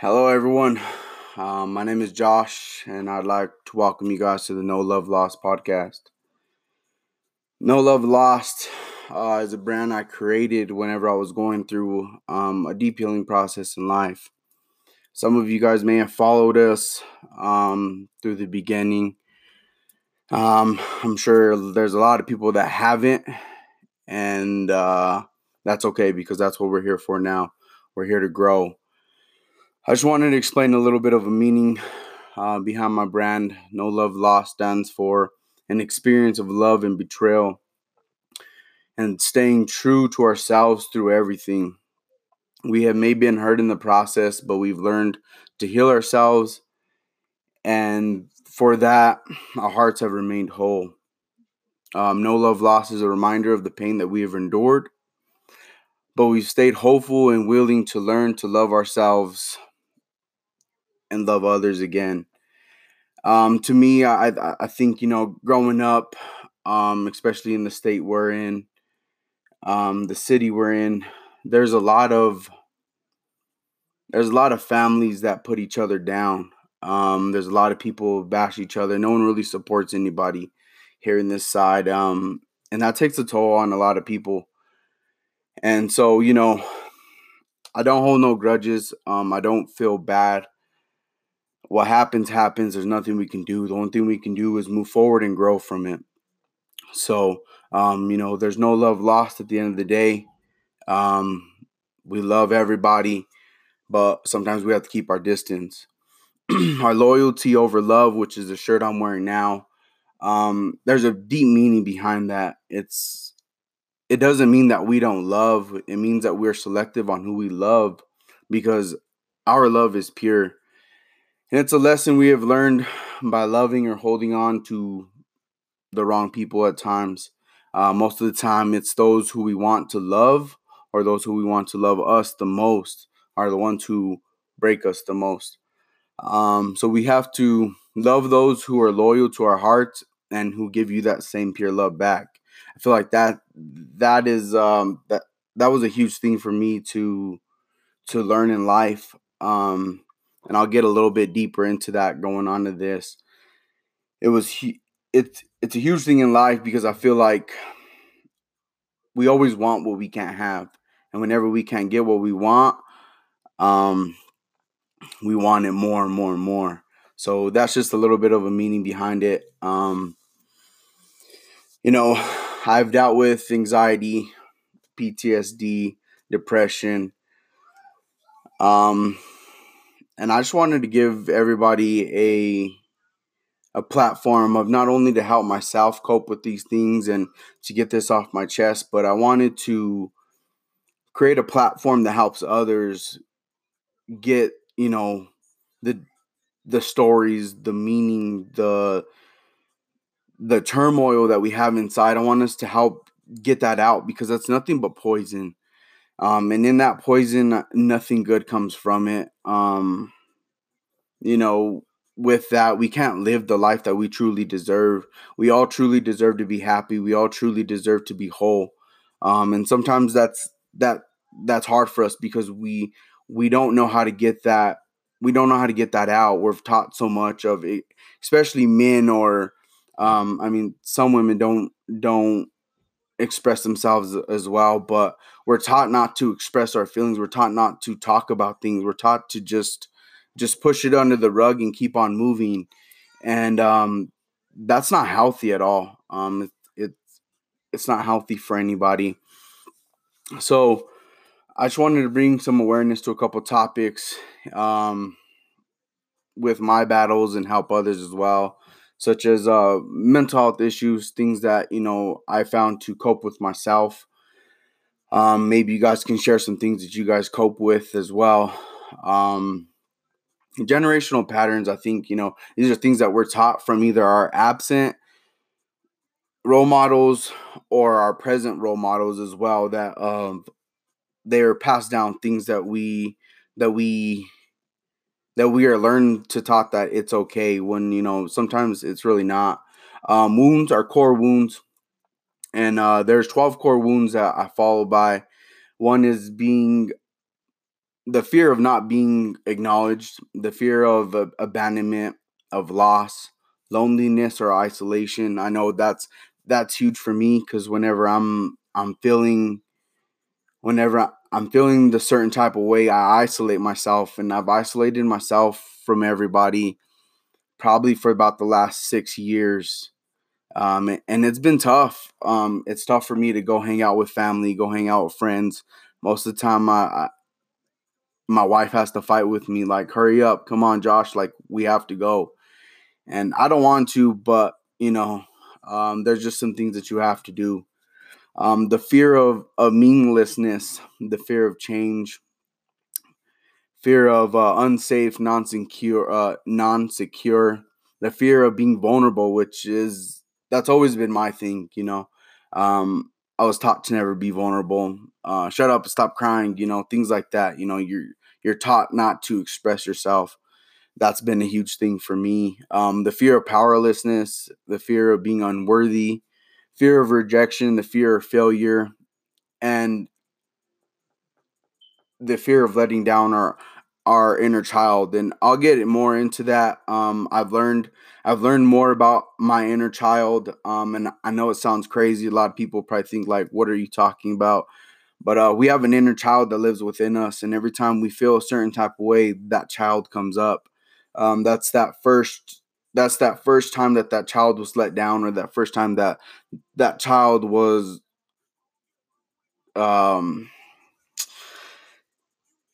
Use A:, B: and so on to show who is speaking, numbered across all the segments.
A: Hello, everyone. Um, my name is Josh, and I'd like to welcome you guys to the No Love Lost podcast. No Love Lost uh, is a brand I created whenever I was going through um, a deep healing process in life. Some of you guys may have followed us um, through the beginning. Um, I'm sure there's a lot of people that haven't, and uh, that's okay because that's what we're here for now. We're here to grow. I just wanted to explain a little bit of a meaning uh, behind my brand. No Love Lost stands for an experience of love and betrayal and staying true to ourselves through everything. We have maybe been hurt in the process, but we've learned to heal ourselves. And for that, our hearts have remained whole. Um, no Love Lost is a reminder of the pain that we have endured, but we've stayed hopeful and willing to learn to love ourselves and love others again. Um, to me, I I think you know, growing up, um, especially in the state we're in, um, the city we're in, there's a lot of there's a lot of families that put each other down. Um, there's a lot of people bash each other. No one really supports anybody here in this side, um, and that takes a toll on a lot of people. And so, you know, I don't hold no grudges. Um, I don't feel bad what happens happens. There's nothing we can do. The only thing we can do is move forward and grow from it. So um, you know there's no love lost at the end of the day. Um, we love everybody but sometimes we have to keep our distance. Our loyalty over love which is the shirt i'm wearing now um, there's a deep meaning behind that. It's it doesn't mean that we don't love. It means that we're selective on who we love because our love is pure and it's a lesson we have learned by loving or holding on to the wrong people at times. Uh, most of the time, it's those who we want to love or those who we want to love us the most are the ones who break us the most. Um, so we have to love those who are loyal to our hearts and who give you that same pure love back. I feel like that that is um, that that was a huge thing for me to to learn in life. Um, and I'll get a little bit deeper into that going on to this. It was it's it's a huge thing in life because I feel like we always want what we can't have, and whenever we can't get what we want, um, we want it more and more and more. So that's just a little bit of a meaning behind it. Um, you know, I've dealt with anxiety, PTSD, depression. Um, and I just wanted to give everybody a a platform of not only to help myself cope with these things and to get this off my chest, but I wanted to create a platform that helps others get, you know, the the stories, the meaning, the the turmoil that we have inside. I want us to help get that out because that's nothing but poison. Um, and in that poison, nothing good comes from it. Um, you know, with that, we can't live the life that we truly deserve. We all truly deserve to be happy. We all truly deserve to be whole. Um, and sometimes that's that that's hard for us because we we don't know how to get that we don't know how to get that out. We're taught so much of it, especially men or um, I mean, some women don't don't express themselves as well, but we're taught not to express our feelings. We're taught not to talk about things. We're taught to just just push it under the rug and keep on moving. And um, that's not healthy at all. Um, it, it's it's not healthy for anybody. So I just wanted to bring some awareness to a couple topics um, with my battles and help others as well such as uh, mental health issues, things that you know I found to cope with myself. Um, maybe you guys can share some things that you guys cope with as well. Um, generational patterns, I think you know these are things that we're taught from either our absent role models or our present role models as well. That um, they're passed down things that we that we that we are learned to taught that it's okay when you know sometimes it's really not. Um, wounds are core wounds, and uh, there's 12 core wounds that I follow by. One is being the fear of not being acknowledged, the fear of uh, abandonment, of loss, loneliness or isolation. I know that's that's huge for me because whenever I'm I'm feeling whenever I'm feeling the certain type of way, I isolate myself and I've isolated myself from everybody probably for about the last six years. Um, and it's been tough. Um, it's tough for me to go hang out with family, go hang out with friends. Most of the time, I, I my wife has to fight with me, like, hurry up, come on, Josh, like, we have to go. And I don't want to, but, you know, um, there's just some things that you have to do. Um, the fear of, of meaninglessness, the fear of change, fear of uh, unsafe, non-secure, uh, non-secure, the fear of being vulnerable, which is that's always been my thing. You know, um, I was taught to never be vulnerable. Uh, shut up, stop crying. You know, things like that. You know, you're you're taught not to express yourself. That's been a huge thing for me. Um, the fear of powerlessness, the fear of being unworthy, fear of rejection, the fear of failure, and the fear of letting down our our inner child and i'll get more into that. Um, i've learned i've learned more about my inner child um, and i know it sounds crazy a lot of people probably think like what are you talking about? But uh, we have an inner child that lives within us and every time we feel a certain type of way that child comes up. Um, that's that first that's that first time that that child was let down or that first time that that child was um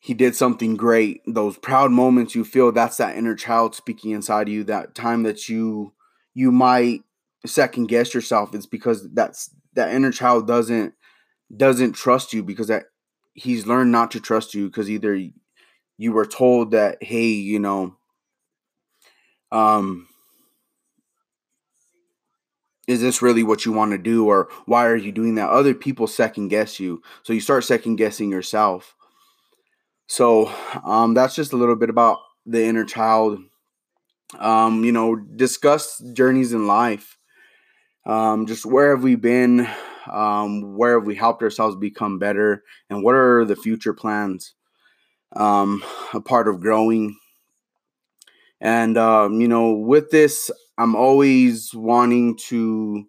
A: he did something great. Those proud moments you feel that's that inner child speaking inside of you. That time that you you might second guess yourself. It's because that's that inner child doesn't doesn't trust you because that he's learned not to trust you because either you were told that hey you know um is this really what you want to do or why are you doing that other people second guess you so you start second guessing yourself so um, that's just a little bit about the inner child. Um, you know, discuss journeys in life. Um, just where have we been? Um, where have we helped ourselves become better? And what are the future plans? Um, a part of growing. And, um, you know, with this, I'm always wanting to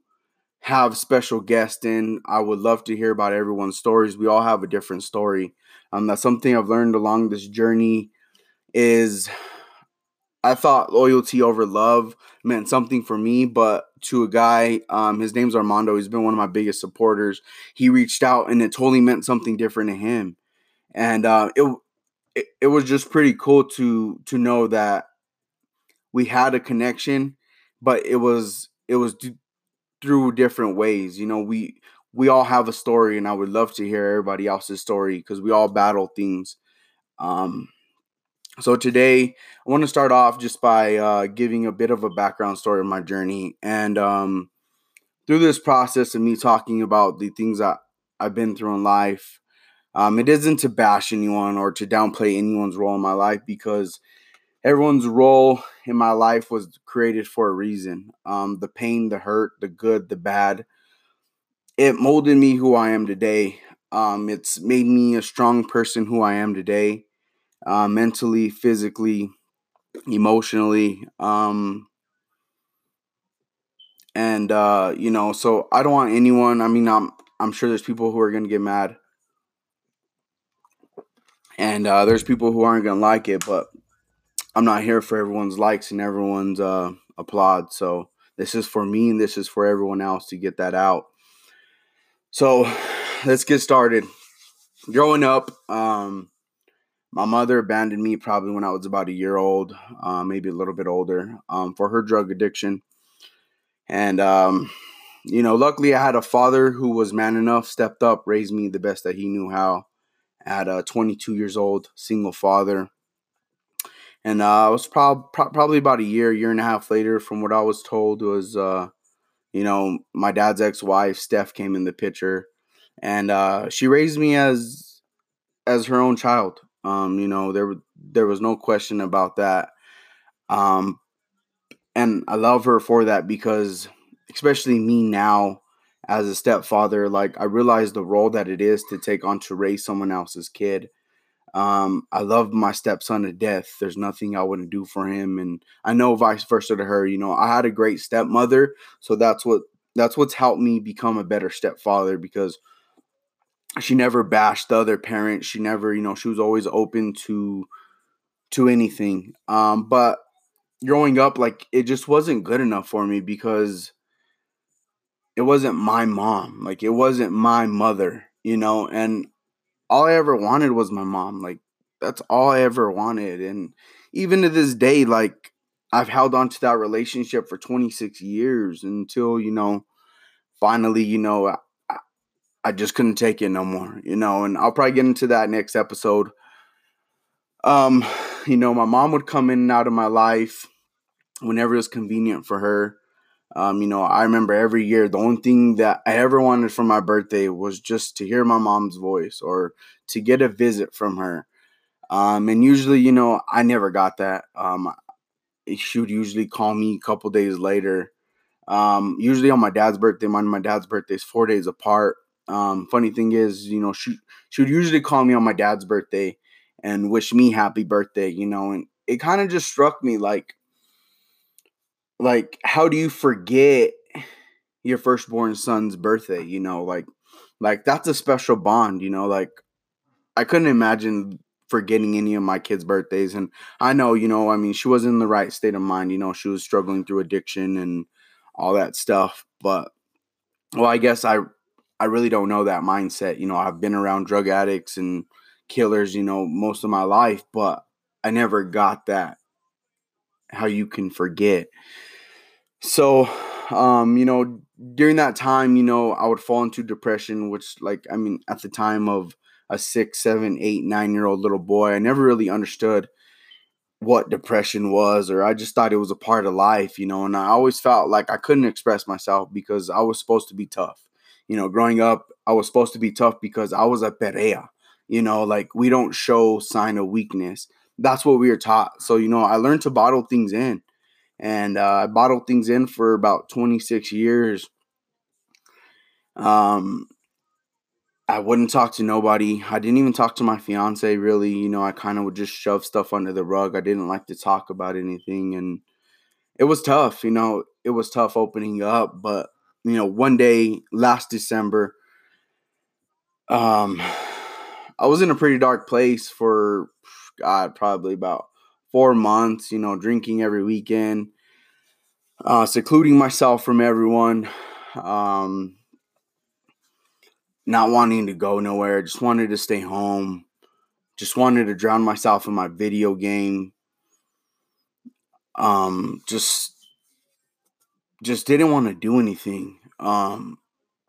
A: have special guests in. I would love to hear about everyone's stories. We all have a different story. Um, that's something I've learned along this journey is I thought loyalty over love meant something for me, but to a guy, um, his name's Armando. He's been one of my biggest supporters. He reached out, and it totally meant something different to him, and uh, it, it it was just pretty cool to to know that we had a connection, but it was it was d- through different ways. You know, we we all have a story, and I would love to hear everybody else's story because we all battle things. Um, so today, I want to start off just by uh, giving a bit of a background story of my journey, and um, through this process of me talking about the things that I've been through in life. Um, it isn't to bash anyone or to downplay anyone's role in my life because everyone's role in my life was created for a reason. Um, the pain, the hurt, the good, the bad it molded me who I am today. Um, it's made me a strong person who I am today, uh, mentally, physically, emotionally. Um, and uh, you know, so I don't want anyone. I mean, I'm I'm sure there's people who are gonna get mad, and uh, there's people who aren't gonna like it. But I'm not here for everyone's likes and everyone's uh, applaud. So this is for me, and this is for everyone else to get that out. So let's get started. Growing up, um, my mother abandoned me probably when I was about a year old, uh, maybe a little bit older, um, for her drug addiction. And, um, you know, luckily I had a father who was man enough, stepped up, raised me the best that he knew how. At uh, 22 years old, single father. And uh, was prob- pro- probably about a year, year and a half later, from what I was told, was uh, you know, my dad's ex-wife, Steph, came in the picture, and uh, she raised me as as her own child. Um, you know, there there was no question about that. Um, and I love her for that because, especially me now as a stepfather, like I realize the role that it is to take on to raise someone else's kid. Um, I love my stepson to death. There's nothing I wouldn't do for him, and I know vice versa to her. You know, I had a great stepmother, so that's what that's what's helped me become a better stepfather because she never bashed the other parent. She never, you know, she was always open to to anything. Um, but growing up, like it just wasn't good enough for me because it wasn't my mom. Like it wasn't my mother, you know, and all I ever wanted was my mom. Like that's all I ever wanted. And even to this day, like I've held on to that relationship for 26 years until, you know, finally, you know, I, I just couldn't take it no more, you know, and I'll probably get into that next episode. Um, you know, my mom would come in and out of my life whenever it was convenient for her. Um, you know, I remember every year the only thing that I ever wanted for my birthday was just to hear my mom's voice or to get a visit from her. Um, and usually, you know, I never got that. Um, she would usually call me a couple days later. Um, usually on my dad's birthday. Mine, my dad's birthday is four days apart. Um, funny thing is, you know, she she would usually call me on my dad's birthday and wish me happy birthday. You know, and it kind of just struck me like like how do you forget your firstborn son's birthday you know like like that's a special bond you know like i couldn't imagine forgetting any of my kids birthdays and i know you know i mean she was in the right state of mind you know she was struggling through addiction and all that stuff but well i guess i i really don't know that mindset you know i've been around drug addicts and killers you know most of my life but i never got that how you can forget. So, um, you know, during that time, you know, I would fall into depression, which, like, I mean, at the time of a six, seven, eight, nine year old little boy, I never really understood what depression was, or I just thought it was a part of life, you know, and I always felt like I couldn't express myself because I was supposed to be tough. You know, growing up, I was supposed to be tough because I was a perea. You know, like we don't show sign of weakness that's what we were taught. So, you know, I learned to bottle things in. And uh, I bottled things in for about 26 years. Um, I wouldn't talk to nobody. I didn't even talk to my fiance really. You know, I kind of would just shove stuff under the rug. I didn't like to talk about anything. And it was tough, you know, it was tough opening up. But, you know, one day last December, um, I was in a pretty dark place for God, probably about four months, you know, drinking every weekend, uh, secluding myself from everyone, um, not wanting to go nowhere, just wanted to stay home, just wanted to drown myself in my video game. Um, just, just didn't want to do anything. Um,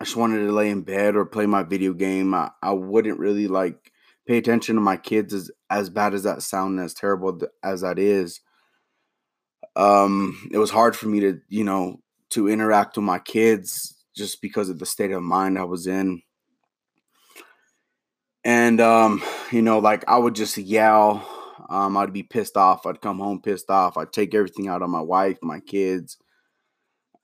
A: I just wanted to lay in bed or play my video game. I, I wouldn't really like pay attention to my kids as as bad as that sound as terrible as that is um it was hard for me to you know to interact with my kids just because of the state of mind i was in. And um you know like i would just yell um i'd be pissed off i'd come home pissed off i'd take everything out on my wife my kids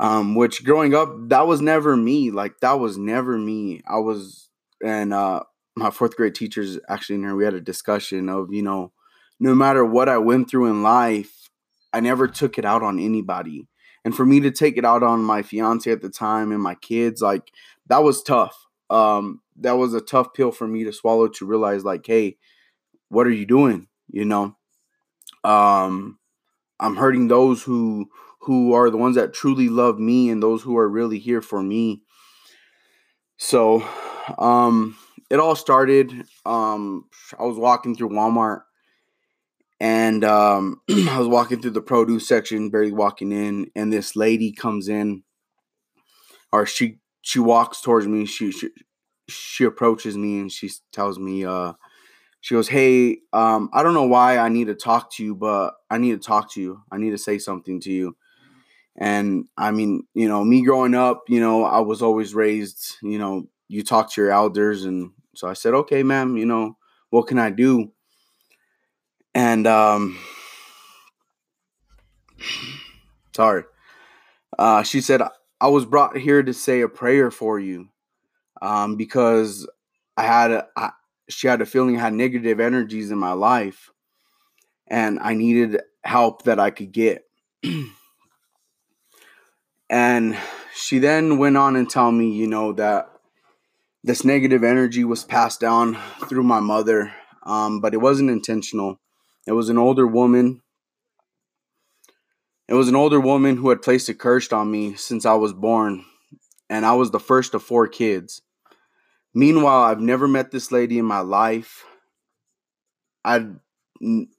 A: um which growing up that was never me like that was never me. I was and uh my fourth grade teachers actually in here we had a discussion of you know no matter what i went through in life i never took it out on anybody. And for me to take it out on my fiance at the time and my kids like that was tough. Um that was a tough pill for me to swallow to realize like hey what are you doing? You know? Um i'm hurting those who who are the ones that truly love me and those who are really here for me. So um it all started. Um, I was walking through Walmart, and um, I was walking through the produce section, barely walking in, and this lady comes in, or she she walks towards me. She she, she approaches me and she tells me, uh, she goes, "Hey, um, I don't know why I need to talk to you, but I need to talk to you. I need to say something to you." And I mean, you know, me growing up, you know, I was always raised, you know, you talk to your elders and so I said, okay, ma'am, you know, what can I do? And um sorry. Uh she said, I was brought here to say a prayer for you. Um, because I had a, I, she had a feeling I had negative energies in my life and I needed help that I could get. and she then went on and tell me, you know, that this negative energy was passed down through my mother, um, but it wasn't intentional. It was an older woman. It was an older woman who had placed a curse on me since I was born, and I was the first of four kids. Meanwhile, I've never met this lady in my life. I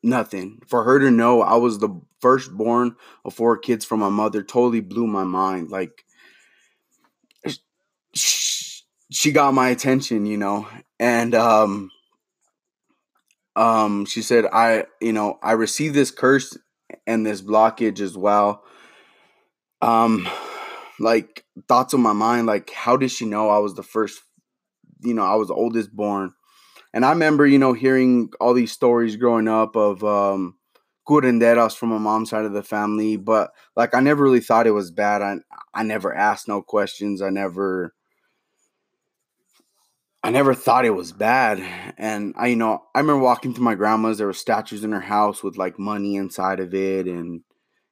A: nothing. For her to know I was the firstborn of four kids from my mother totally blew my mind. Like she got my attention, you know. And um um she said I, you know, I received this curse and this blockage as well. Um like thoughts on my mind like how did she know I was the first you know, I was the oldest born and I remember, you know, hearing all these stories growing up of um, curanderas from my mom's side of the family, but like I never really thought it was bad. I I never asked no questions. I never I never thought it was bad. And I, you know, I remember walking to my grandma's, there were statues in her house with like money inside of it. And,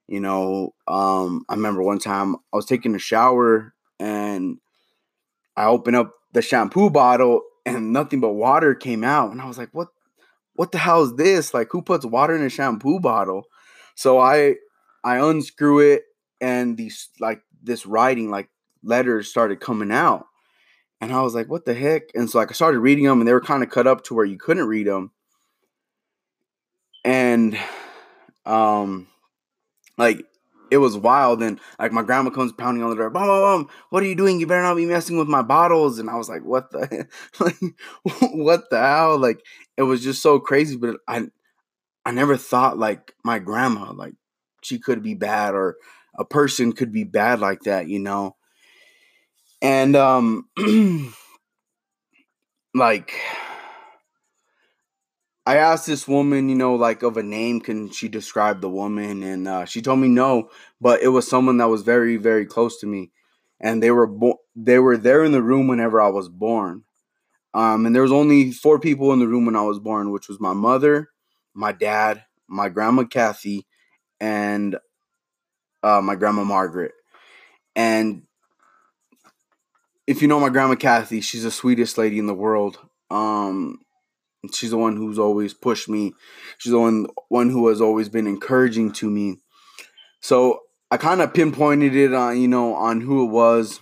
A: you know, um, I remember one time I was taking a shower and I opened up the shampoo bottle and nothing but water came out and i was like what what the hell is this like who puts water in a shampoo bottle so i i unscrew it and these like this writing like letters started coming out and i was like what the heck and so like i started reading them and they were kind of cut up to where you couldn't read them and um like it was wild. And like my grandma comes pounding on the door, bum, bum, bum, what are you doing? You better not be messing with my bottles. And I was like, what the, like, what the hell? Like, it was just so crazy. But I, I never thought like my grandma, like she could be bad or a person could be bad like that, you know? And, um, like, I asked this woman, you know, like of a name, can she describe the woman? And uh, she told me no, but it was someone that was very, very close to me, and they were bo- they were there in the room whenever I was born. Um, and there was only four people in the room when I was born, which was my mother, my dad, my grandma Kathy, and uh, my grandma Margaret. And if you know my grandma Kathy, she's the sweetest lady in the world. Um, She's the one who's always pushed me. She's the one one who has always been encouraging to me. So I kind of pinpointed it on you know on who it was,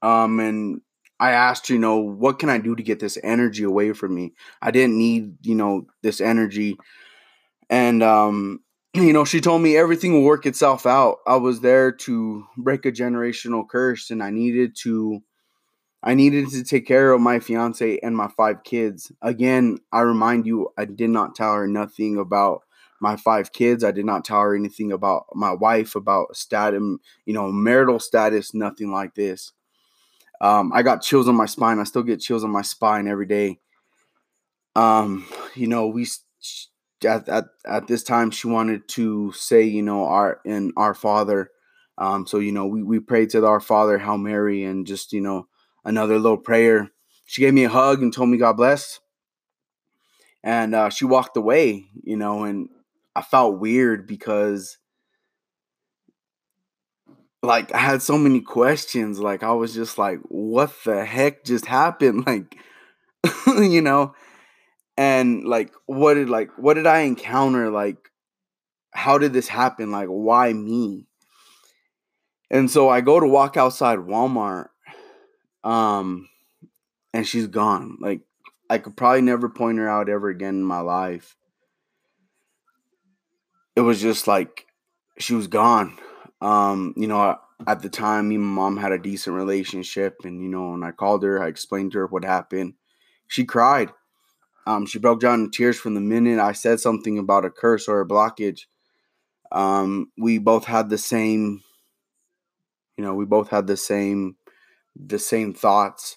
A: um, and I asked you know what can I do to get this energy away from me. I didn't need you know this energy, and um, you know she told me everything will work itself out. I was there to break a generational curse, and I needed to I needed to take care of my fiance and my five kids. Again, I remind you, I did not tell her nothing about my five kids. I did not tell her anything about my wife, about status, you know, marital status, nothing like this. Um, I got chills on my spine. I still get chills on my spine every day. Um, you know, we at, at at this time she wanted to say, you know, our and our Father. Um, so you know, we we prayed to our Father, Hail Mary, and just you know another little prayer. She gave me a hug and told me God bless. And uh, she walked away, you know, and I felt weird because like I had so many questions. Like I was just like, what the heck just happened? Like, you know, and like what did like what did I encounter? Like, how did this happen? Like, why me? And so I go to walk outside Walmart um, and she's gone. Like I could probably never point her out ever again in my life. It was just like she was gone. Um, you know, at the time, me and my mom had a decent relationship, and you know, when I called her, I explained to her what happened. She cried. Um, she broke down in tears from the minute I said something about a curse or a blockage. Um, we both had the same, you know, we both had the same the same thoughts.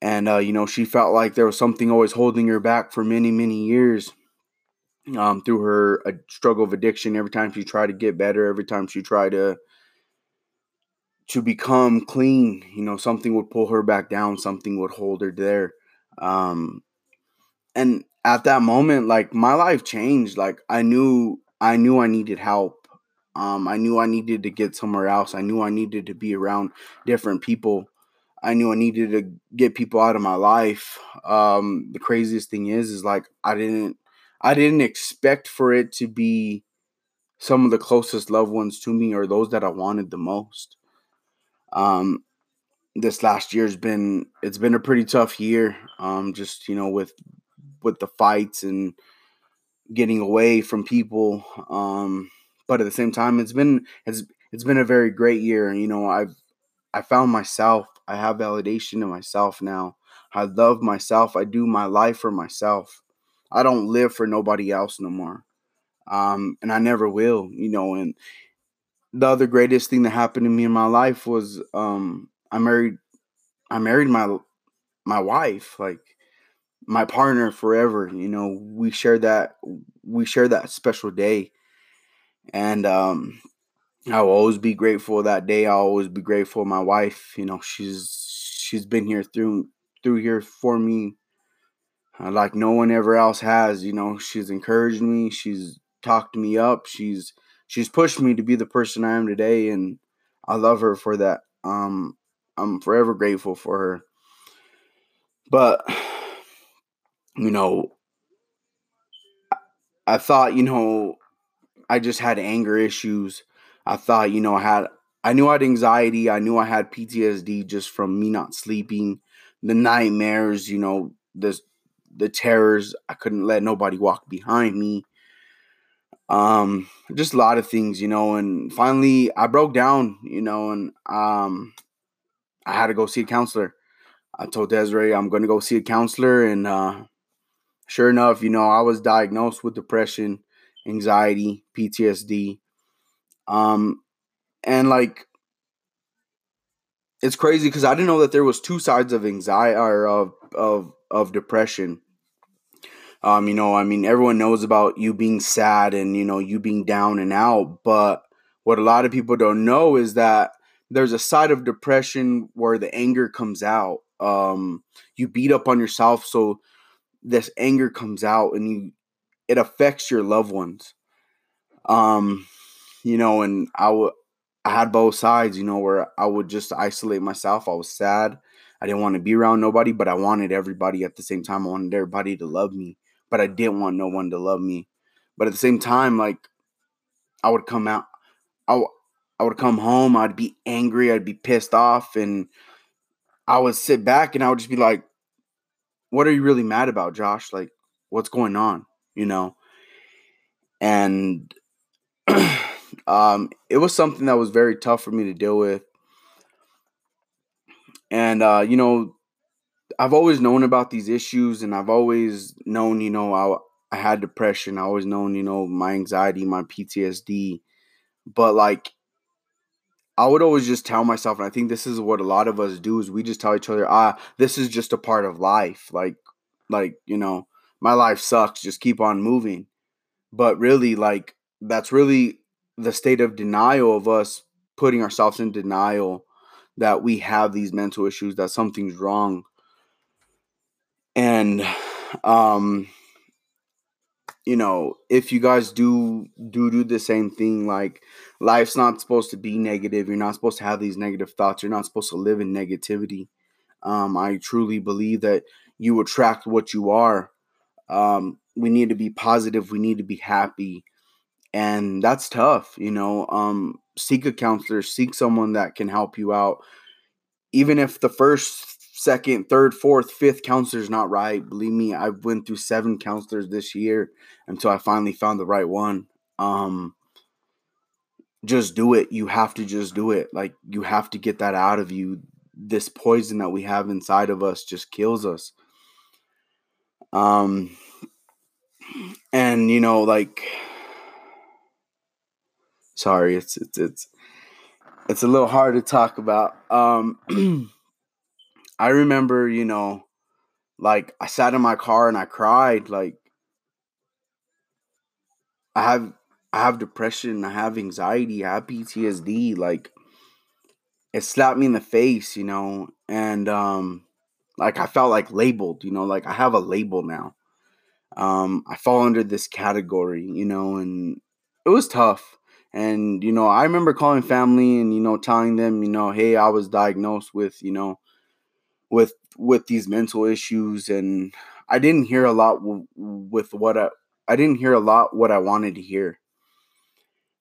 A: And, uh, you know, she felt like there was something always holding her back for many, many years um, through her uh, struggle of addiction. Every time she tried to get better, every time she tried to to become clean, you know, something would pull her back down, something would hold her there. Um, and at that moment, like my life changed. Like I knew, I knew I needed help. Um, I knew I needed to get somewhere else. I knew I needed to be around different people. I knew I needed to get people out of my life. Um, the craziest thing is, is like I didn't, I didn't expect for it to be some of the closest loved ones to me or those that I wanted the most. Um, this last year's been it's been a pretty tough year. Um, just you know with with the fights and getting away from people. Um, but at the same time, it's been it's it's been a very great year. You know, I've I found myself. I have validation in myself now. I love myself. I do my life for myself. I don't live for nobody else no more. Um, and I never will, you know, and the other greatest thing that happened to me in my life was um I married I married my my wife, like my partner forever, you know, we share that we share that special day. And um I will always be grateful that day. I'll always be grateful. My wife, you know, she's she's been here through through here for me uh, like no one ever else has. You know, she's encouraged me. She's talked me up. She's she's pushed me to be the person I am today, and I love her for that. Um, I'm forever grateful for her. But you know, I thought you know I just had anger issues. I thought you know I had I knew I had anxiety. I knew I had PTSD just from me not sleeping, the nightmares. You know, the the terrors. I couldn't let nobody walk behind me um just a lot of things you know and finally i broke down you know and um i had to go see a counselor i told desiree i'm going to go see a counselor and uh sure enough you know i was diagnosed with depression anxiety ptsd um and like it's crazy because i didn't know that there was two sides of anxiety or of of of depression um, you know, I mean, everyone knows about you being sad and, you know, you being down and out. But what a lot of people don't know is that there's a side of depression where the anger comes out. Um, you beat up on yourself. So this anger comes out and you, it affects your loved ones. Um, you know, and I would, I had both sides, you know, where I would just isolate myself. I was sad. I didn't want to be around nobody, but I wanted everybody at the same time. I wanted everybody to love me but I didn't want no one to love me. But at the same time, like I would come out, I, w- I would come home, I'd be angry, I'd be pissed off, and I would sit back and I would just be like, "What are you really mad about, Josh? Like, what's going on?" You know. And um, it was something that was very tough for me to deal with. And uh, you know, I've always known about these issues, and I've always known, you know, I I had depression. I always known, you know, my anxiety, my PTSD, but like I would always just tell myself, and I think this is what a lot of us do is we just tell each other, ah, this is just a part of life. Like, like, you know, my life sucks, just keep on moving. But really, like, that's really the state of denial of us putting ourselves in denial that we have these mental issues, that something's wrong and um you know if you guys do do do the same thing like life's not supposed to be negative. You're not supposed to have these negative thoughts. You're not supposed to live in negativity. Um i truly believe that you attract what you are. Um we need to be positive. We need to be happy. And that's tough you know? Um seek a counselor. Seek someone that can help you out. Even if the first second, third, fourth, fifth counselor's not right. Believe me, I've went through seven counselors this year until I finally found the right one. Um, just do it. You have to just do it. Like you have to get that out of you. This poison that we have inside of us just kills us. Um, and you know, like, sorry, it's it's it's it's a little hard to talk about. Um. I remember, you know, like I sat in my car and I cried. Like I have I have depression, I have anxiety, I have PTSD. Like it slapped me in the face, you know, and um like I felt like labeled, you know, like I have a label now. Um, I fall under this category, you know, and it was tough. And, you know, I remember calling family and, you know, telling them, you know, hey, I was diagnosed with, you know, with with these mental issues and I didn't hear a lot w- with what I I didn't hear a lot what I wanted to hear.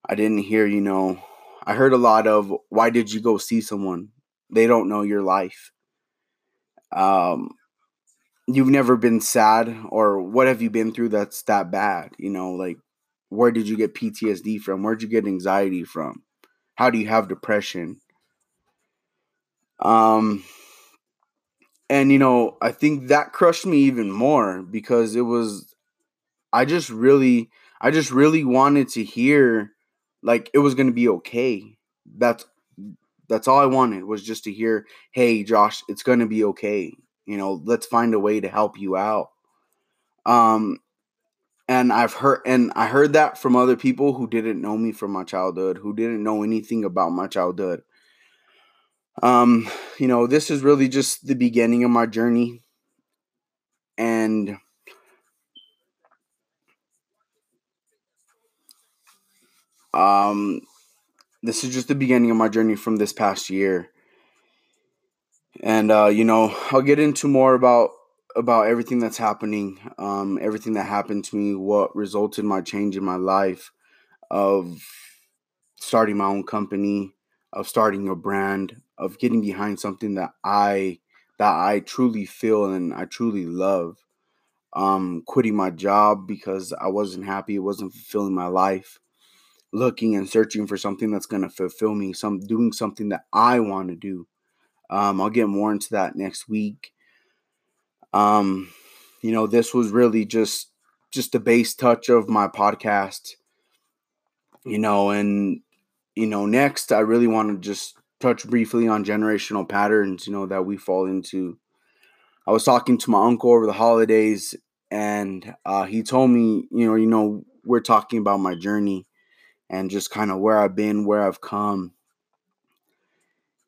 A: I didn't hear, you know, I heard a lot of why did you go see someone? They don't know your life. Um you've never been sad or what have you been through that's that bad, you know, like where did you get PTSD from? Where'd you get anxiety from? How do you have depression? Um and you know, I think that crushed me even more because it was I just really I just really wanted to hear like it was going to be okay. That's that's all I wanted was just to hear, "Hey Josh, it's going to be okay." You know, let's find a way to help you out. Um and I've heard and I heard that from other people who didn't know me from my childhood, who didn't know anything about my childhood. Um, you know, this is really just the beginning of my journey. And um this is just the beginning of my journey from this past year. And uh, you know, I'll get into more about about everything that's happening, um, everything that happened to me, what resulted my change in my life of starting my own company, of starting a brand, of getting behind something that I that I truly feel and I truly love. Um, quitting my job because I wasn't happy, it wasn't fulfilling my life. Looking and searching for something that's gonna fulfill me, some doing something that I want to do. Um, I'll get more into that next week. Um, you know, this was really just just the base touch of my podcast. You know, and you know, next I really want to just touch briefly on generational patterns, you know, that we fall into. I was talking to my uncle over the holidays and uh, he told me, you know, you know, we're talking about my journey and just kind of where I've been, where I've come,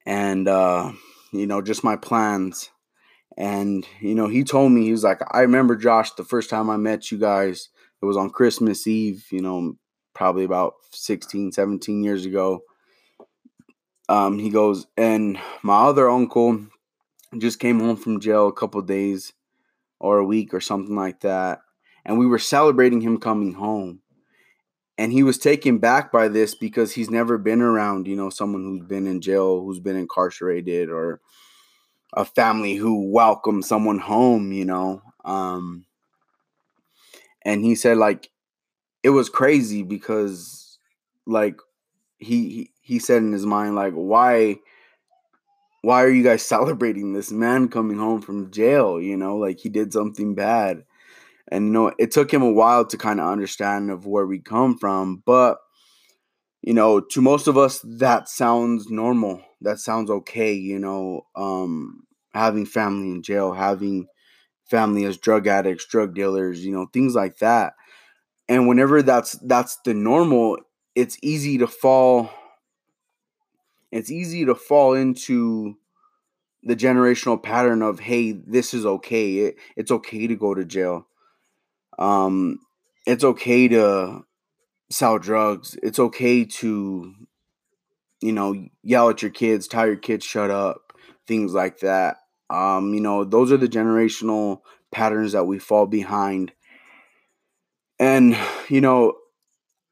A: and uh, you know, just my plans. And you know, he told me he was like, I remember Josh the first time I met you guys. It was on Christmas Eve. You know, probably about 16, 17 years ago. Um, he goes, and my other uncle just came home from jail a couple days or a week or something like that. And we were celebrating him coming home. And he was taken back by this because he's never been around, you know, someone who's been in jail, who's been incarcerated, or a family who welcomed someone home, you know. Um, and he said, like, it was crazy because, like, he he said in his mind, like, why why are you guys celebrating this man coming home from jail? You know, like he did something bad. And you know, it took him a while to kind of understand of where we come from, but you know, to most of us that sounds normal. That sounds okay, you know, um having family in jail, having family as drug addicts, drug dealers, you know, things like that. And whenever that's that's the normal, it's easy to fall it's easy to fall into the generational pattern of hey this is okay it, it's okay to go to jail. Um it's okay to sell drugs it's okay to you know yell at your kids tell your kids shut up things like that. Um you know those are the generational patterns that we fall behind. And you know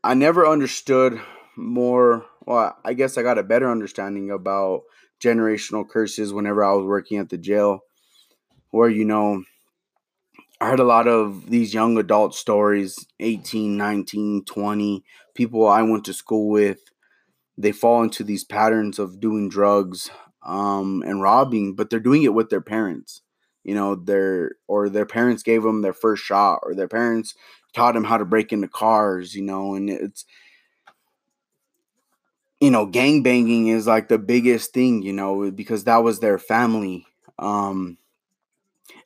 A: i never understood more well i guess i got a better understanding about generational curses whenever I was working at the jail, where, you know, I heard a lot of these young adult stories 18, 19, 20, people I went to school with. They fall into these patterns of doing drugs um, and robbing, but they're doing it with their parents. You know, their or their parents gave them their first shot, or their parents taught them how to break into cars. You know, and it's you know, gang banging is like the biggest thing, you know, because that was their family. Um,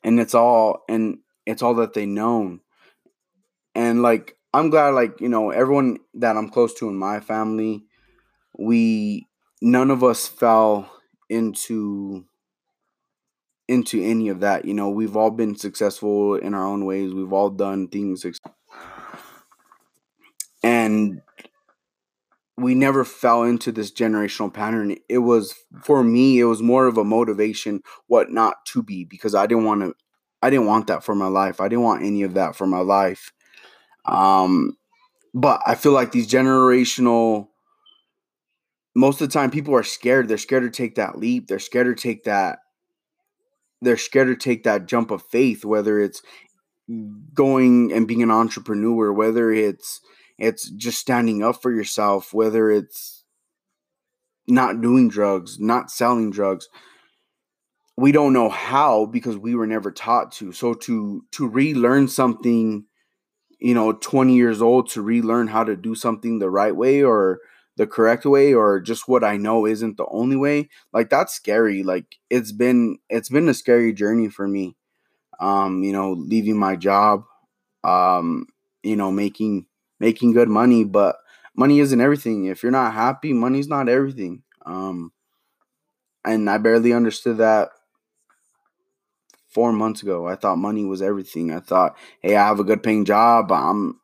A: and it's all and it's all that they known. And like I'm glad like, you know, everyone that I'm close to in my family, we none of us fell into into any of that. You know, we've all been successful in our own ways. We've all done things and we never fell into this generational pattern. It was for me, it was more of a motivation what not to be because I didn't want to I didn't want that for my life. I didn't want any of that for my life. Um but I feel like these generational most of the time people are scared. They're scared to take that leap. They're scared to take that they're scared to take that jump of faith whether it's going and being an entrepreneur, whether it's it's just standing up for yourself, whether it's not doing drugs, not selling drugs. We don't know how because we were never taught to. So to to relearn something, you know, 20 years old to relearn how to do something the right way or the correct way or just what I know isn't the only way, like that's scary. Like it's been it's been a scary journey for me. Um, you know, leaving my job, um, you know, making making good money, but money isn't everything. If you're not happy, money's not everything. Um, and I barely understood that four months ago. I thought money was everything. I thought, hey, I have a good paying job. I'm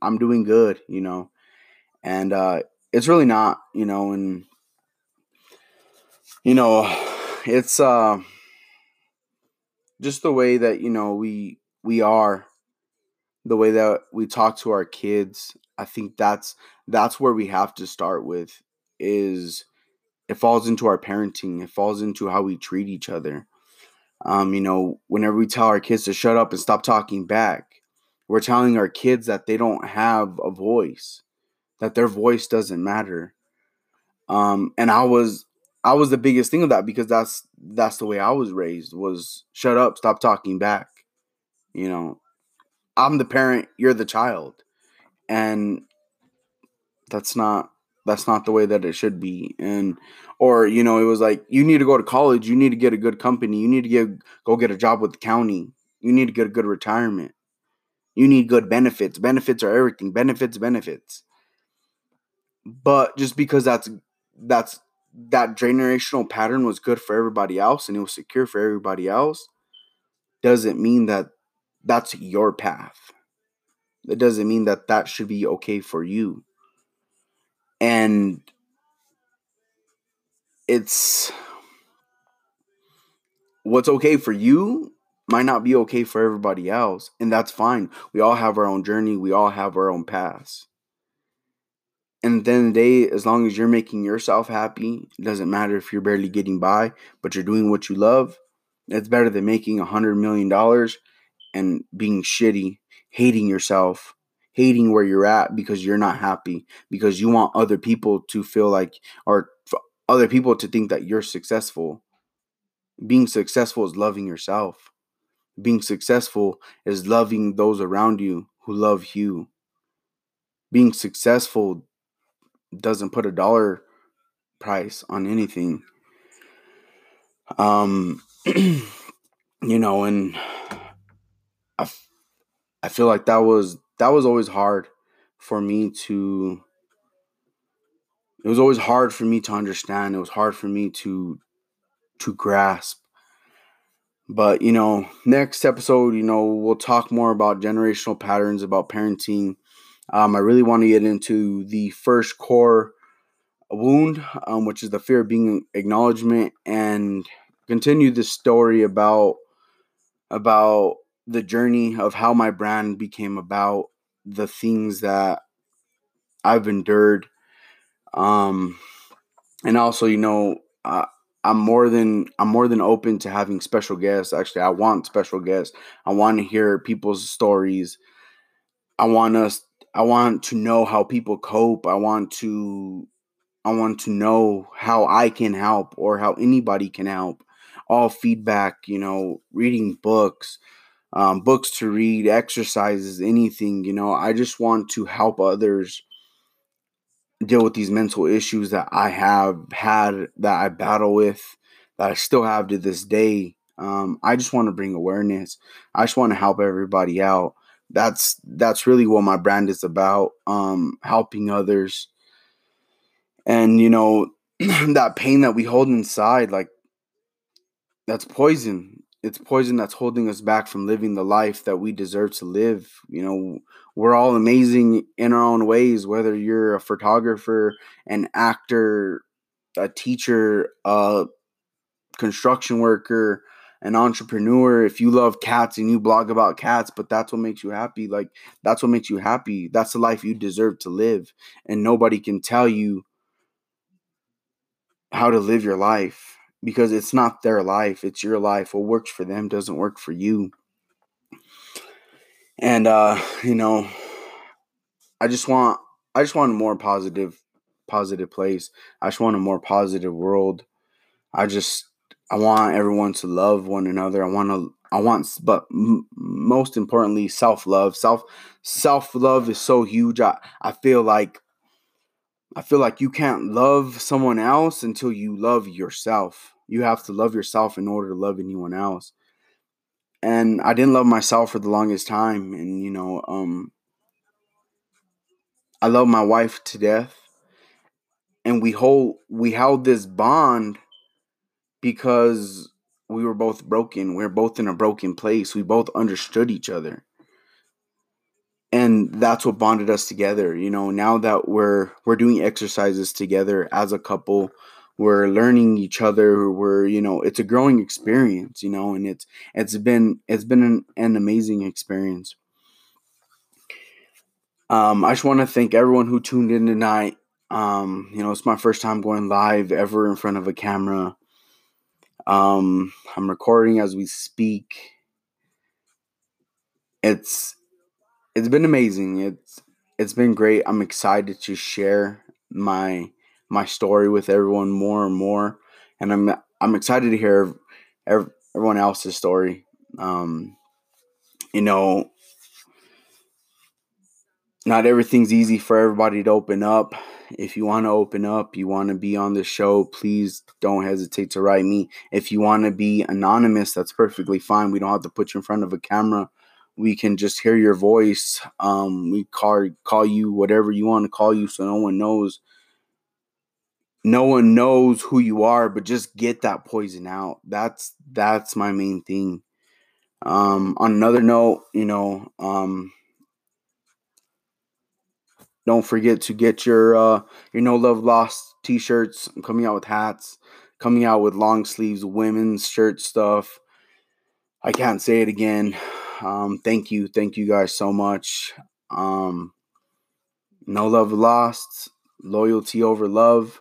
A: I'm doing good, you know. And uh it's really not, you know, and you know, it's uh just the way that, you know, we we are the way that we talk to our kids i think that's that's where we have to start with is it falls into our parenting it falls into how we treat each other. Um, you know whenever we tell our kids to shut up and stop talking back we're telling our kids that they don't have a voice that their voice doesn't matter. Um, and i was i was the biggest thing of that because that's that's the way i was raised was shut up stop talking back you know I'm the parent, you're the child. And that's not that's not the way that it should be. And or you know, it was like you need to go to college, you need to get a good company, you need to get go get a job with the county. You need to get a good retirement. You need good benefits. Benefits are everything. Benefits, benefits. But just because that's that's that generational pattern was good for everybody else and it was secure for everybody else doesn't mean that that's your path. It doesn't mean that that should be okay for you. And it's what's okay for you might not be okay for everybody else. And that's fine. We all have our own journey, we all have our own paths. And then the day, as long as you're making yourself happy, it doesn't matter if you're barely getting by, but you're doing what you love. It's better than making a hundred million dollars and being shitty, hating yourself, hating where you're at because you're not happy, because you want other people to feel like, or other people to think that you're successful. Being successful is loving yourself. Being successful is loving those around you who love you. Being successful doesn't put a dollar price on anything. Um, you know, and I, I feel like that was that was always hard for me to it was always hard for me to understand. It was hard for me to to grasp. But you know next episode you know we'll talk more about generational patterns about parenting. Um, i really want to get into the first core wound um, which is the fear of being acknowledgement and continue this story about about the journey of how my brand became about the things that I've endured. Um, and also, you know, uh, I'm more than I'm more than open to having special guests. Actually, I want special guests. I want to hear people's stories. I want us. I want to know how people cope. I want to. I want to know how I can help or how anybody can help. All feedback, you know, reading books, um, books to read, exercises, anything. You know, I just want to help others deal with these mental issues that I have had, that I battle with, that I still have to this day. Um, I just want to bring awareness. I just want to help everybody out. That's that's really what my brand is about. Um, helping others, and you know that pain that we hold inside, like that's poison. It's poison that's holding us back from living the life that we deserve to live. You know, we're all amazing in our own ways, whether you're a photographer, an actor, a teacher, a construction worker, an entrepreneur. If you love cats and you blog about cats, but that's what makes you happy, like that's what makes you happy. That's the life you deserve to live. And nobody can tell you how to live your life because it's not their life, it's your life. What works for them doesn't work for you. And uh, you know, I just want I just want a more positive positive place. I just want a more positive world. I just I want everyone to love one another. I want to I want but m- most importantly self-love. Self self-love is so huge. I I feel like I feel like you can't love someone else until you love yourself. You have to love yourself in order to love anyone else. And I didn't love myself for the longest time and you know um I love my wife to death. And we hold we held this bond because we were both broken. We are both in a broken place. We both understood each other. And that's what bonded us together. You know, now that we're we're doing exercises together as a couple, we're learning each other. We're, you know, it's a growing experience, you know, and it's it's been it's been an, an amazing experience. Um, I just want to thank everyone who tuned in tonight. Um, you know, it's my first time going live ever in front of a camera. Um, I'm recording as we speak. It's it's been amazing. It's it's been great. I'm excited to share my my story with everyone more and more, and I'm I'm excited to hear everyone else's story. Um, you know, not everything's easy for everybody to open up. If you want to open up, you want to be on the show, please don't hesitate to write me. If you want to be anonymous, that's perfectly fine. We don't have to put you in front of a camera. We can just hear your voice. Um, we call call you whatever you want to call you, so no one knows. No one knows who you are, but just get that poison out. That's that's my main thing. Um, on another note, you know, um, don't forget to get your uh, your No Love Lost t-shirts. I'm coming out with hats, coming out with long sleeves women's shirt stuff. I can't say it again. Um, thank you, thank you guys so much. Um, no love lost, loyalty over love.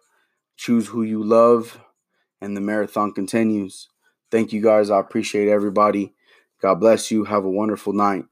A: Choose who you love, and the marathon continues. Thank you guys. I appreciate everybody. God bless you. Have a wonderful night.